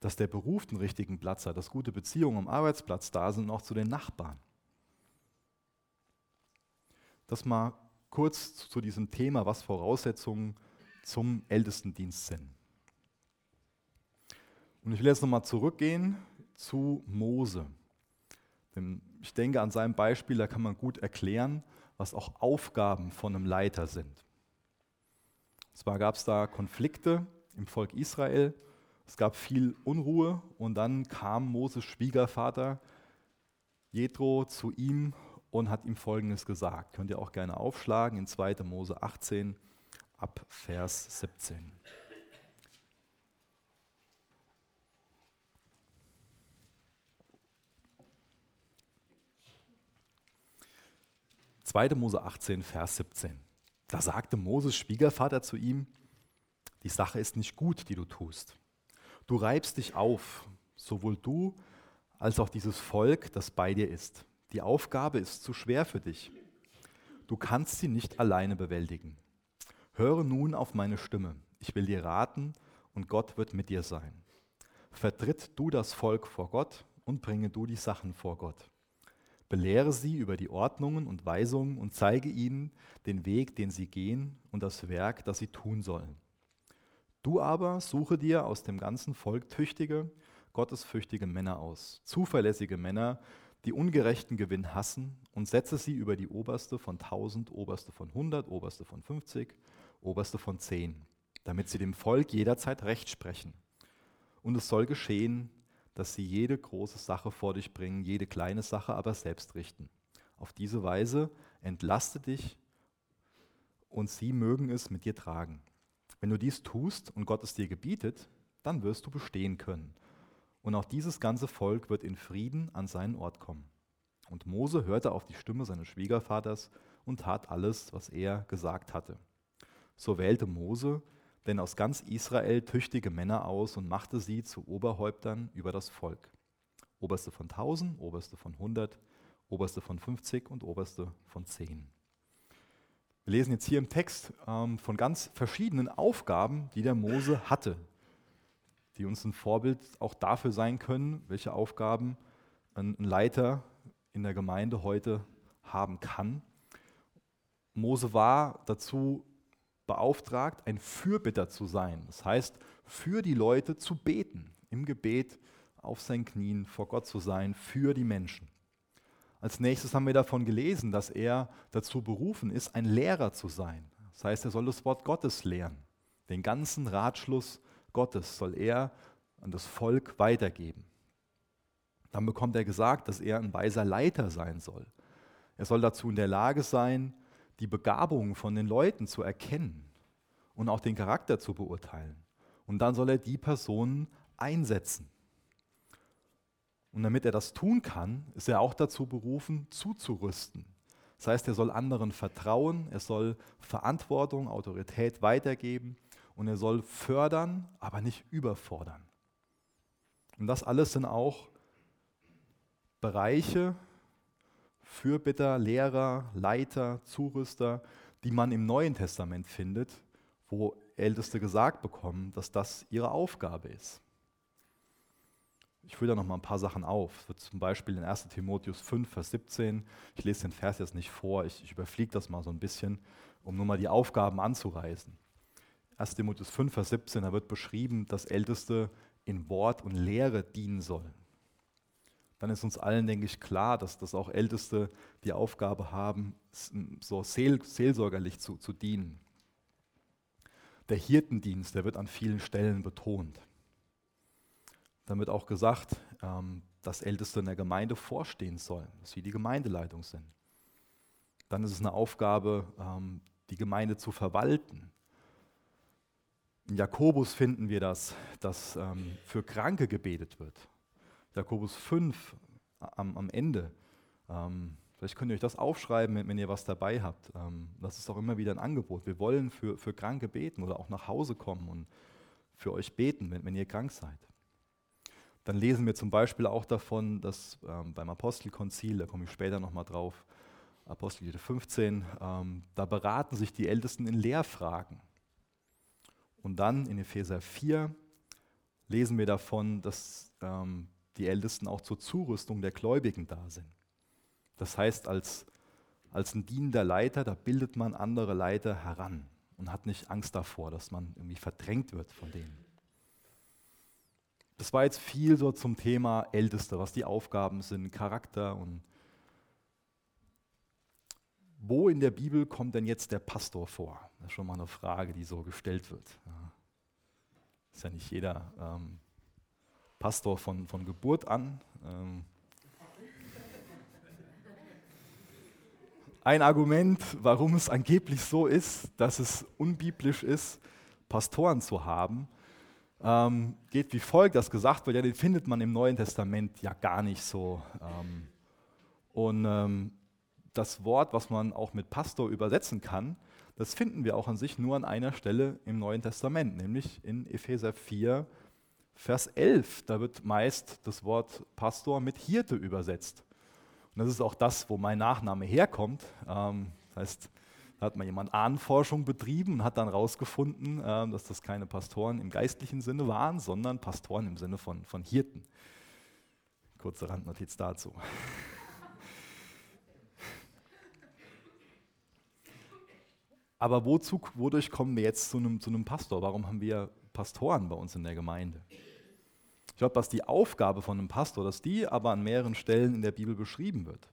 Dass der Beruf einen richtigen Platz hat, dass gute Beziehungen am Arbeitsplatz da sind und auch zu den Nachbarn. Das mal kurz zu diesem Thema, was Voraussetzungen zum Ältestendienst sind. Und ich will jetzt nochmal zurückgehen zu Mose. Denn ich denke, an seinem Beispiel, da kann man gut erklären, was auch Aufgaben von einem Leiter sind. Zwar gab es da Konflikte im Volk Israel, es gab viel Unruhe und dann kam Moses Schwiegervater Jethro zu ihm und hat ihm Folgendes gesagt. Könnt ihr auch gerne aufschlagen in 2. Mose 18 ab Vers 17. 2. Mose 18, Vers 17. Da sagte Moses Schwiegervater zu ihm, die Sache ist nicht gut, die du tust. Du reibst dich auf, sowohl du als auch dieses Volk, das bei dir ist. Die Aufgabe ist zu schwer für dich. Du kannst sie nicht alleine bewältigen. Höre nun auf meine Stimme. Ich will dir raten und Gott wird mit dir sein. Vertritt du das Volk vor Gott und bringe du die Sachen vor Gott. Belehre sie über die Ordnungen und Weisungen und zeige ihnen den Weg, den sie gehen und das Werk, das sie tun sollen. Du aber suche dir aus dem ganzen Volk tüchtige, gottesfürchtige Männer aus, zuverlässige Männer, die ungerechten Gewinn hassen und setze sie über die Oberste von 1000, Oberste von 100, Oberste von 50, Oberste von 10, damit sie dem Volk jederzeit Recht sprechen. Und es soll geschehen, dass sie jede große Sache vor dich bringen, jede kleine Sache aber selbst richten. Auf diese Weise entlaste dich und sie mögen es mit dir tragen. Wenn du dies tust und Gott es dir gebietet, dann wirst du bestehen können. Und auch dieses ganze Volk wird in Frieden an seinen Ort kommen. Und Mose hörte auf die Stimme seines Schwiegervaters und tat alles, was er gesagt hatte. So wählte Mose denn aus ganz Israel tüchtige Männer aus und machte sie zu Oberhäuptern über das Volk. Oberste von 1000, Oberste von 100, Oberste von 50 und Oberste von 10. Wir lesen jetzt hier im Text ähm, von ganz verschiedenen Aufgaben, die der Mose hatte, die uns ein Vorbild auch dafür sein können, welche Aufgaben ein Leiter in der Gemeinde heute haben kann. Mose war dazu beauftragt, ein Fürbitter zu sein. Das heißt, für die Leute zu beten, im Gebet auf seinen Knien vor Gott zu sein, für die Menschen. Als nächstes haben wir davon gelesen, dass er dazu berufen ist, ein Lehrer zu sein. Das heißt, er soll das Wort Gottes lehren. Den ganzen Ratschluss Gottes soll er an das Volk weitergeben. Dann bekommt er gesagt, dass er ein weiser Leiter sein soll. Er soll dazu in der Lage sein, die Begabungen von den Leuten zu erkennen und auch den Charakter zu beurteilen. Und dann soll er die Personen einsetzen. Und damit er das tun kann, ist er auch dazu berufen, zuzurüsten. Das heißt, er soll anderen vertrauen, er soll Verantwortung, Autorität weitergeben und er soll fördern, aber nicht überfordern. Und das alles sind auch Bereiche, Fürbitter, Lehrer, Leiter, Zurüster, die man im Neuen Testament findet, wo Älteste gesagt bekommen, dass das ihre Aufgabe ist. Ich führe da noch mal ein paar Sachen auf. Zum Beispiel in 1 Timotheus 5, Vers 17. Ich lese den Vers jetzt nicht vor, ich, ich überfliege das mal so ein bisschen, um nur mal die Aufgaben anzureißen. 1 Timotheus 5, Vers 17, da wird beschrieben, dass Älteste in Wort und Lehre dienen sollen. Dann ist uns allen, denke ich, klar, dass, dass auch Älteste die Aufgabe haben, so seel, seelsorgerlich zu, zu dienen. Der Hirtendienst, der wird an vielen Stellen betont. Dann wird auch gesagt, ähm, dass Älteste in der Gemeinde vorstehen sollen, dass sie die Gemeindeleitung sind. Dann ist es eine Aufgabe, ähm, die Gemeinde zu verwalten. In Jakobus finden wir das, dass ähm, für Kranke gebetet wird. Jakobus 5 am, am Ende. Vielleicht könnt ihr euch das aufschreiben, wenn ihr was dabei habt. Ähm, das ist auch immer wieder ein Angebot. Wir wollen für, für Kranke beten oder auch nach Hause kommen und für euch beten, wenn, wenn ihr krank seid. Dann lesen wir zum Beispiel auch davon, dass ähm, beim Apostelkonzil, da komme ich später nochmal drauf, Apostel 15, ähm, da beraten sich die Ältesten in Lehrfragen. Und dann in Epheser 4 lesen wir davon, dass ähm, die Ältesten auch zur Zurüstung der Gläubigen da sind. Das heißt, als, als ein dienender Leiter, da bildet man andere Leiter heran und hat nicht Angst davor, dass man irgendwie verdrängt wird von denen. Das war jetzt viel so zum Thema Älteste, was die Aufgaben sind, Charakter und wo in der Bibel kommt denn jetzt der Pastor vor? Das ist schon mal eine Frage, die so gestellt wird. Ist ja nicht jeder ähm, Pastor von, von Geburt an. Ähm, ein Argument, warum es angeblich so ist, dass es unbiblisch ist, Pastoren zu haben, ähm, geht wie folgt, dass gesagt wird, ja, den findet man im Neuen Testament ja gar nicht so. Ähm, und ähm, das Wort, was man auch mit Pastor übersetzen kann, das finden wir auch an sich nur an einer Stelle im Neuen Testament, nämlich in Epheser 4, Vers 11. Da wird meist das Wort Pastor mit Hirte übersetzt. Und das ist auch das, wo mein Nachname herkommt. Ähm, das heißt, da hat mal jemand Ahnenforschung betrieben und hat dann herausgefunden, ähm, dass das keine Pastoren im geistlichen Sinne waren, sondern Pastoren im Sinne von, von Hirten. Kurze Randnotiz dazu. Aber wozu, wodurch kommen wir jetzt zu einem, zu einem Pastor? Warum haben wir Pastoren bei uns in der Gemeinde? Ich glaube, dass die Aufgabe von einem Pastor, dass die aber an mehreren Stellen in der Bibel beschrieben wird.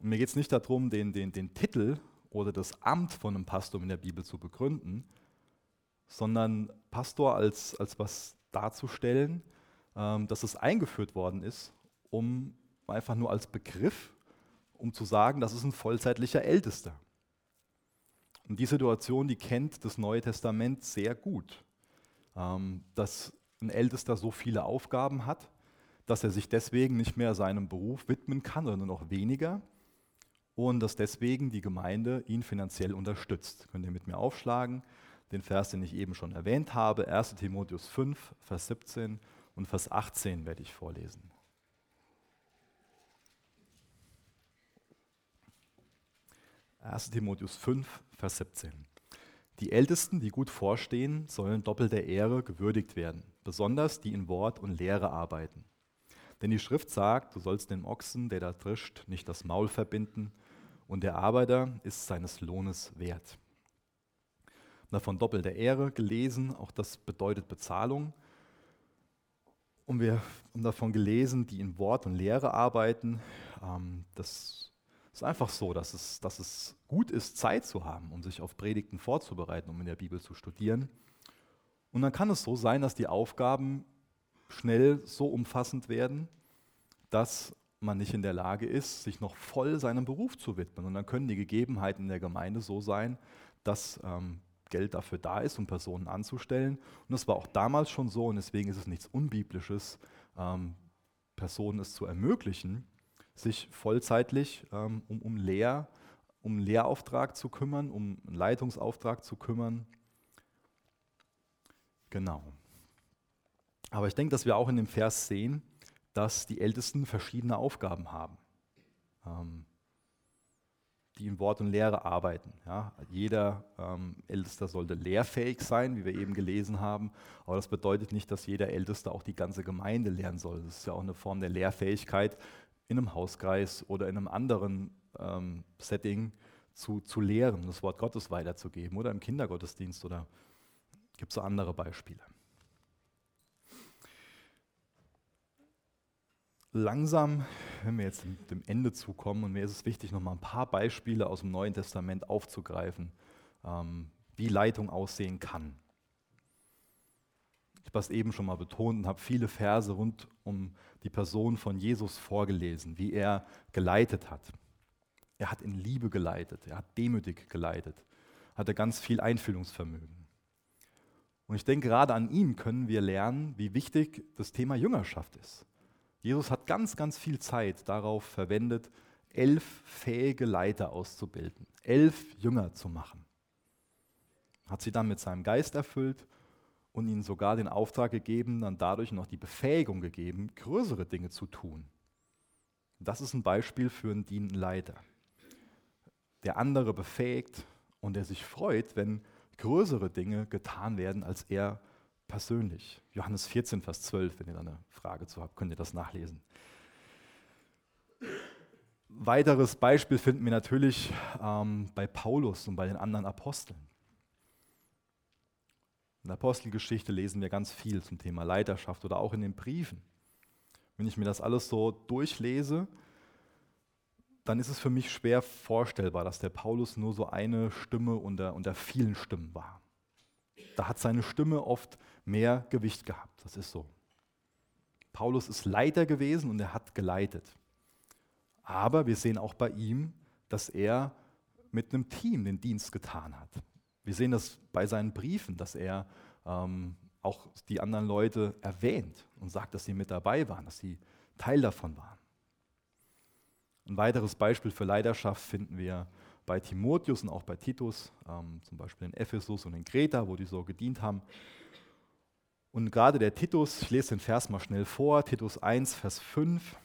Und mir geht es nicht darum, den, den, den Titel oder das Amt von einem Pastor in der Bibel zu begründen, sondern Pastor als, als was darzustellen, ähm, dass es eingeführt worden ist, um einfach nur als Begriff, um zu sagen, das ist ein vollzeitlicher Ältester. Und die Situation, die kennt das Neue Testament sehr gut. Ähm, dass ein Ältester so viele Aufgaben hat, dass er sich deswegen nicht mehr seinem Beruf widmen kann oder nur noch weniger und dass deswegen die Gemeinde ihn finanziell unterstützt. Könnt ihr mit mir aufschlagen, den Vers, den ich eben schon erwähnt habe, 1 Timotheus 5, Vers 17 und Vers 18 werde ich vorlesen. Erst Timotheus 5, Vers 17. Die Ältesten, die gut vorstehen, sollen doppelter Ehre gewürdigt werden, besonders die in Wort und Lehre arbeiten. Denn die Schrift sagt, du sollst dem Ochsen, der da trischt, nicht das Maul verbinden, und der Arbeiter ist seines Lohnes wert. Davon doppelter Ehre gelesen, auch das bedeutet Bezahlung. Und wir haben davon gelesen, die in Wort und Lehre arbeiten. Ähm, das ist einfach so, dass es, dass es gut ist, Zeit zu haben, um sich auf Predigten vorzubereiten, um in der Bibel zu studieren. Und dann kann es so sein, dass die Aufgaben schnell so umfassend werden, dass man nicht in der Lage ist, sich noch voll seinem Beruf zu widmen. Und dann können die Gegebenheiten in der Gemeinde so sein, dass ähm, Geld dafür da ist, um Personen anzustellen. Und das war auch damals schon so und deswegen ist es nichts Unbiblisches, ähm, Personen es zu ermöglichen, sich vollzeitlich ähm, um, um, Lehr, um einen Lehrauftrag zu kümmern, um einen Leitungsauftrag zu kümmern. Genau. Aber ich denke, dass wir auch in dem Vers sehen, dass die Ältesten verschiedene Aufgaben haben, ähm, die in Wort und Lehre arbeiten. Ja. Jeder ähm, Ältester sollte lehrfähig sein, wie wir eben gelesen haben, aber das bedeutet nicht, dass jeder Älteste auch die ganze Gemeinde lernen soll. Das ist ja auch eine Form der Lehrfähigkeit, in einem Hauskreis oder in einem anderen ähm, Setting zu, zu lehren, das Wort Gottes weiterzugeben oder im Kindergottesdienst oder gibt es so andere Beispiele. langsam, wenn wir jetzt dem Ende zukommen, und mir ist es wichtig, noch mal ein paar Beispiele aus dem Neuen Testament aufzugreifen, ähm, wie Leitung aussehen kann. Ich habe es eben schon mal betont und habe viele Verse rund um die Person von Jesus vorgelesen, wie er geleitet hat. Er hat in Liebe geleitet, er hat demütig geleitet, hatte ganz viel Einfühlungsvermögen. Und ich denke, gerade an ihm können wir lernen, wie wichtig das Thema Jüngerschaft ist. Jesus hat ganz, ganz viel Zeit darauf verwendet, elf fähige Leiter auszubilden, elf Jünger zu machen. Hat sie dann mit seinem Geist erfüllt und ihnen sogar den Auftrag gegeben, dann dadurch noch die Befähigung gegeben, größere Dinge zu tun. Das ist ein Beispiel für einen dienenden Leiter, der andere befähigt und der sich freut, wenn größere Dinge getan werden, als er persönlich. Johannes 14, Vers 12, wenn ihr da eine Frage zu habt, könnt ihr das nachlesen. Weiteres Beispiel finden wir natürlich ähm, bei Paulus und bei den anderen Aposteln. In der Apostelgeschichte lesen wir ganz viel zum Thema Leiterschaft oder auch in den Briefen. Wenn ich mir das alles so durchlese, dann ist es für mich schwer vorstellbar, dass der Paulus nur so eine Stimme unter, unter vielen Stimmen war. Da hat seine Stimme oft mehr Gewicht gehabt. Das ist so. Paulus ist Leiter gewesen und er hat geleitet. Aber wir sehen auch bei ihm, dass er mit einem Team den Dienst getan hat. Wir sehen das bei seinen Briefen, dass er ähm, auch die anderen Leute erwähnt und sagt, dass sie mit dabei waren, dass sie Teil davon waren. Ein weiteres Beispiel für Leiterschaft finden wir bei Timotheus und auch bei Titus, ähm, zum Beispiel in Ephesus und in Kreta, wo die so gedient haben. Und gerade der Titus, ich lese den Vers mal schnell vor, Titus 1, Vers 5,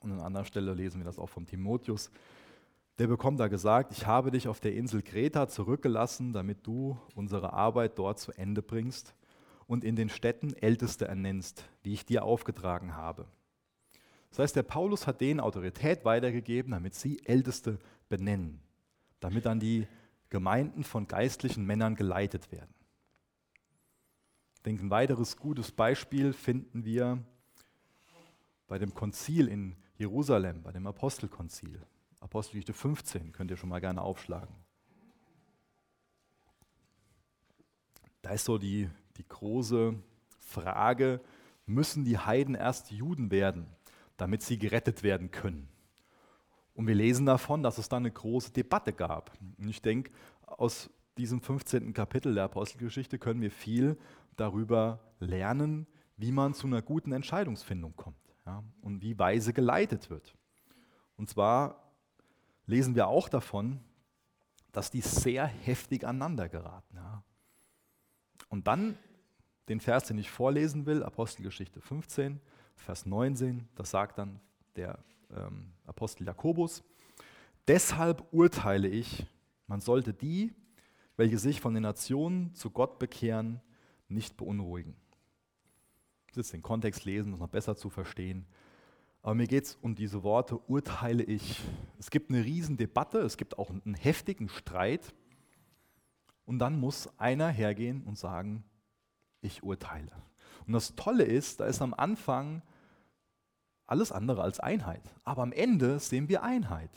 und an anderer Stelle lesen wir das auch vom Timotheus, der bekommt da gesagt, ich habe dich auf der Insel Kreta zurückgelassen, damit du unsere Arbeit dort zu Ende bringst und in den Städten Älteste ernennst, wie ich dir aufgetragen habe. Das heißt, der Paulus hat denen Autorität weitergegeben, damit sie Älteste benennen, damit dann die Gemeinden von geistlichen Männern geleitet werden. Ich denke, ein weiteres gutes Beispiel finden wir bei dem Konzil in Jerusalem, bei dem Apostelkonzil. Apostelgeschichte 15 könnt ihr schon mal gerne aufschlagen. Da ist so die, die große Frage, müssen die Heiden erst Juden werden, damit sie gerettet werden können? Und wir lesen davon, dass es da eine große Debatte gab. Und ich denke, aus diesem 15. Kapitel der Apostelgeschichte können wir viel darüber lernen, wie man zu einer guten Entscheidungsfindung kommt ja, und wie weise geleitet wird. Und zwar lesen wir auch davon, dass die sehr heftig aneinander geraten. Ja. Und dann den Vers, den ich vorlesen will, Apostelgeschichte 15, Vers 19, das sagt dann der ähm, Apostel Jakobus. Deshalb urteile ich, man sollte die, welche sich von den Nationen zu Gott bekehren, nicht beunruhigen. Jetzt den Kontext lesen, um es noch besser zu verstehen. Aber mir geht es um diese Worte, urteile ich. Es gibt eine Riesendebatte, es gibt auch einen heftigen Streit. Und dann muss einer hergehen und sagen, ich urteile. Und das Tolle ist, da ist am Anfang alles andere als Einheit. Aber am Ende sehen wir Einheit.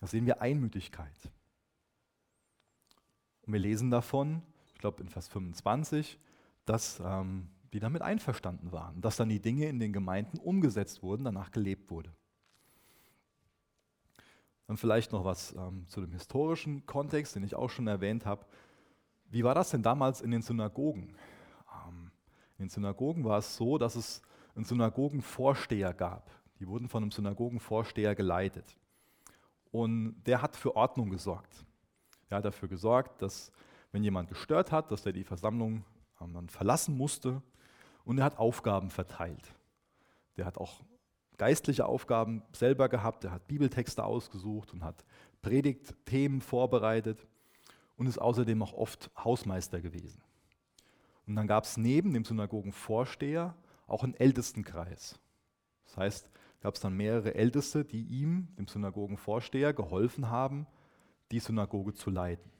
Da sehen wir Einmütigkeit. Und wir lesen davon, ich glaube in Vers 25, dass ähm, die damit einverstanden waren, dass dann die Dinge in den Gemeinden umgesetzt wurden, danach gelebt wurde. Dann vielleicht noch was ähm, zu dem historischen Kontext, den ich auch schon erwähnt habe. Wie war das denn damals in den Synagogen? Ähm, in den Synagogen war es so, dass es einen Synagogenvorsteher gab. Die wurden von einem Synagogenvorsteher geleitet. Und der hat für Ordnung gesorgt. Er hat dafür gesorgt, dass wenn jemand gestört hat, dass er die Versammlung ähm, dann verlassen musste. Und er hat Aufgaben verteilt. Der hat auch geistliche Aufgaben selber gehabt. Er hat Bibeltexte ausgesucht und hat Predigtthemen vorbereitet und ist außerdem auch oft Hausmeister gewesen. Und dann gab es neben dem Synagogenvorsteher auch einen Ältestenkreis. Das heißt, gab es dann mehrere Älteste, die ihm, dem Synagogenvorsteher, geholfen haben, die Synagoge zu leiten.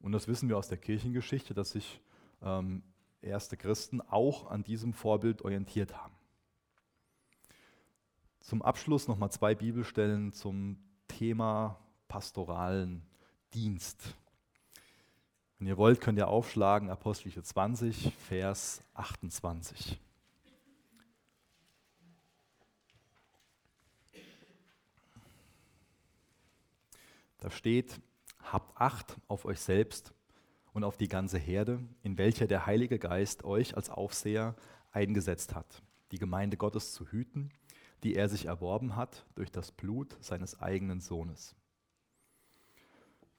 Und das wissen wir aus der Kirchengeschichte, dass sich ähm, erste Christen auch an diesem Vorbild orientiert haben. Zum Abschluss nochmal zwei Bibelstellen zum Thema pastoralen Dienst. Wenn ihr wollt, könnt ihr aufschlagen Apostelgeschichte 20, Vers 28. Da steht, habt Acht auf euch selbst und auf die ganze Herde, in welcher der Heilige Geist euch als Aufseher eingesetzt hat, die Gemeinde Gottes zu hüten, die er sich erworben hat durch das Blut seines eigenen Sohnes.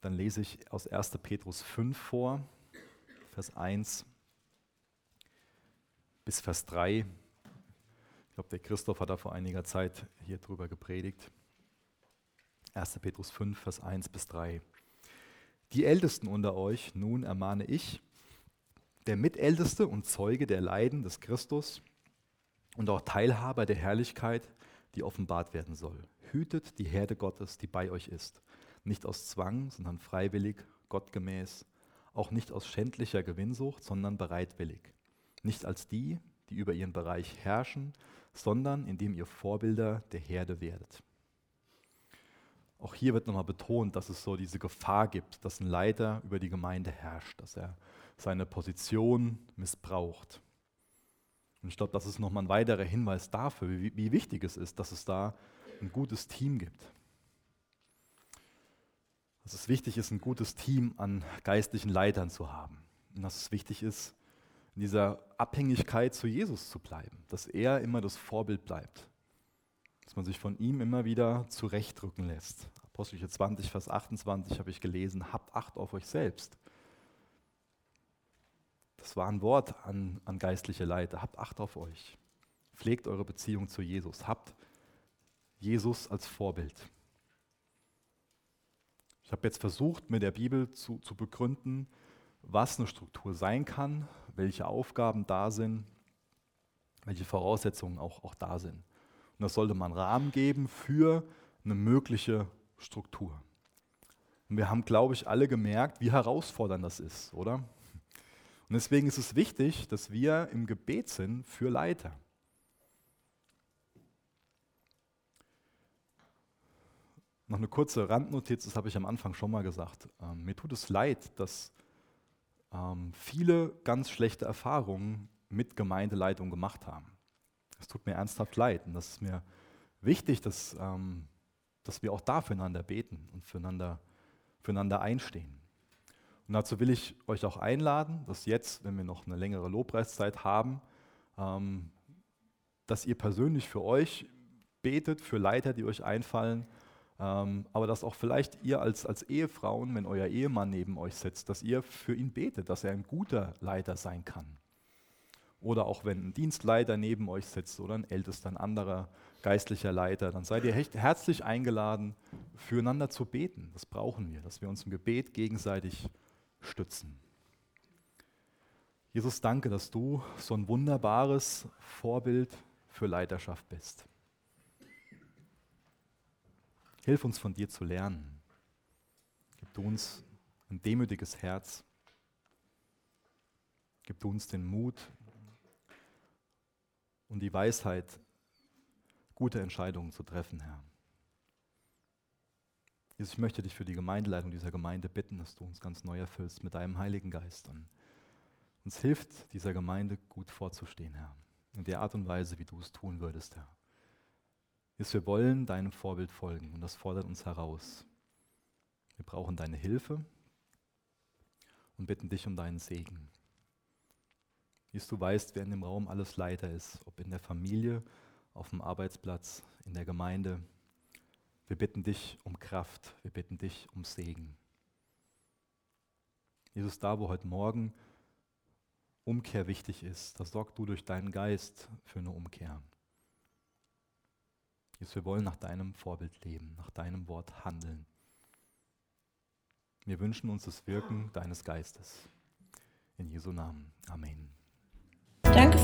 Dann lese ich aus 1. Petrus 5 vor, Vers 1 bis Vers 3. Ich glaube, der Christoph hat da vor einiger Zeit hier drüber gepredigt. 1. Petrus 5, Vers 1 bis 3. Die Ältesten unter euch nun ermahne ich, der Mitälteste und Zeuge der Leiden des Christus und auch Teilhaber der Herrlichkeit, die offenbart werden soll. Hütet die Herde Gottes, die bei euch ist, nicht aus Zwang, sondern freiwillig, gottgemäß, auch nicht aus schändlicher Gewinnsucht, sondern bereitwillig. Nicht als die, die über ihren Bereich herrschen, sondern indem ihr Vorbilder der Herde werdet. Auch hier wird nochmal betont, dass es so diese Gefahr gibt, dass ein Leiter über die Gemeinde herrscht, dass er seine Position missbraucht. Und ich glaube, das ist nochmal ein weiterer Hinweis dafür, wie, wie wichtig es ist, dass es da ein gutes Team gibt. Dass es wichtig ist, ein gutes Team an geistlichen Leitern zu haben. Und dass es wichtig ist, in dieser Abhängigkeit zu Jesus zu bleiben, dass er immer das Vorbild bleibt, dass man sich von ihm immer wieder zurechtrücken lässt. Apostelgeschichte 20, Vers 28 habe ich gelesen, habt Acht auf euch selbst. Das war ein Wort an, an geistliche Leiter. Habt Acht auf euch. Pflegt eure Beziehung zu Jesus. Habt Jesus als Vorbild. Ich habe jetzt versucht, mit der Bibel zu, zu begründen, was eine Struktur sein kann, welche Aufgaben da sind, welche Voraussetzungen auch, auch da sind. Und das sollte man Rahmen geben für eine mögliche Struktur. Und wir haben, glaube ich, alle gemerkt, wie herausfordernd das ist, oder? Und deswegen ist es wichtig, dass wir im Gebet sind für Leiter. Noch eine kurze Randnotiz, das habe ich am Anfang schon mal gesagt. Ähm, mir tut es leid, dass ähm, viele ganz schlechte Erfahrungen mit Gemeindeleitung gemacht haben. Es tut mir ernsthaft leid und das ist mir wichtig, dass, ähm, dass wir auch da füreinander beten und füreinander, füreinander einstehen. Und dazu will ich euch auch einladen, dass jetzt, wenn wir noch eine längere Lobpreiszeit haben, ähm, dass ihr persönlich für euch betet, für Leiter, die euch einfallen, ähm, aber dass auch vielleicht ihr als, als Ehefrauen, wenn euer Ehemann neben euch sitzt, dass ihr für ihn betet, dass er ein guter Leiter sein kann. Oder auch wenn ein Dienstleiter neben euch sitzt oder ein ältester, ein anderer geistlicher Leiter, dann seid ihr herzlich eingeladen, füreinander zu beten. Das brauchen wir, dass wir uns im Gebet gegenseitig stützen. Jesus, danke, dass du so ein wunderbares Vorbild für Leiterschaft bist. Hilf uns von dir zu lernen. Gib du uns ein demütiges Herz. Gib du uns den Mut, und die Weisheit, gute Entscheidungen zu treffen, Herr. Jesus, ich möchte dich für die Gemeindeleitung dieser Gemeinde bitten, dass du uns ganz neu erfüllst mit deinem Heiligen Geist und uns hilft, dieser Gemeinde gut vorzustehen, Herr. In der Art und Weise, wie du es tun würdest, Herr. Jesus, wir wollen deinem Vorbild folgen und das fordert uns heraus. Wir brauchen deine Hilfe und bitten dich um deinen Segen. Jesus, du weißt, wer in dem Raum alles Leiter ist, ob in der Familie, auf dem Arbeitsplatz, in der Gemeinde. Wir bitten dich um Kraft, wir bitten dich um Segen. Jesus, da wo heute Morgen Umkehr wichtig ist, da sorg du durch deinen Geist für eine Umkehr. Jesus, wir wollen nach deinem Vorbild leben, nach deinem Wort handeln. Wir wünschen uns das Wirken deines Geistes. In Jesu Namen. Amen.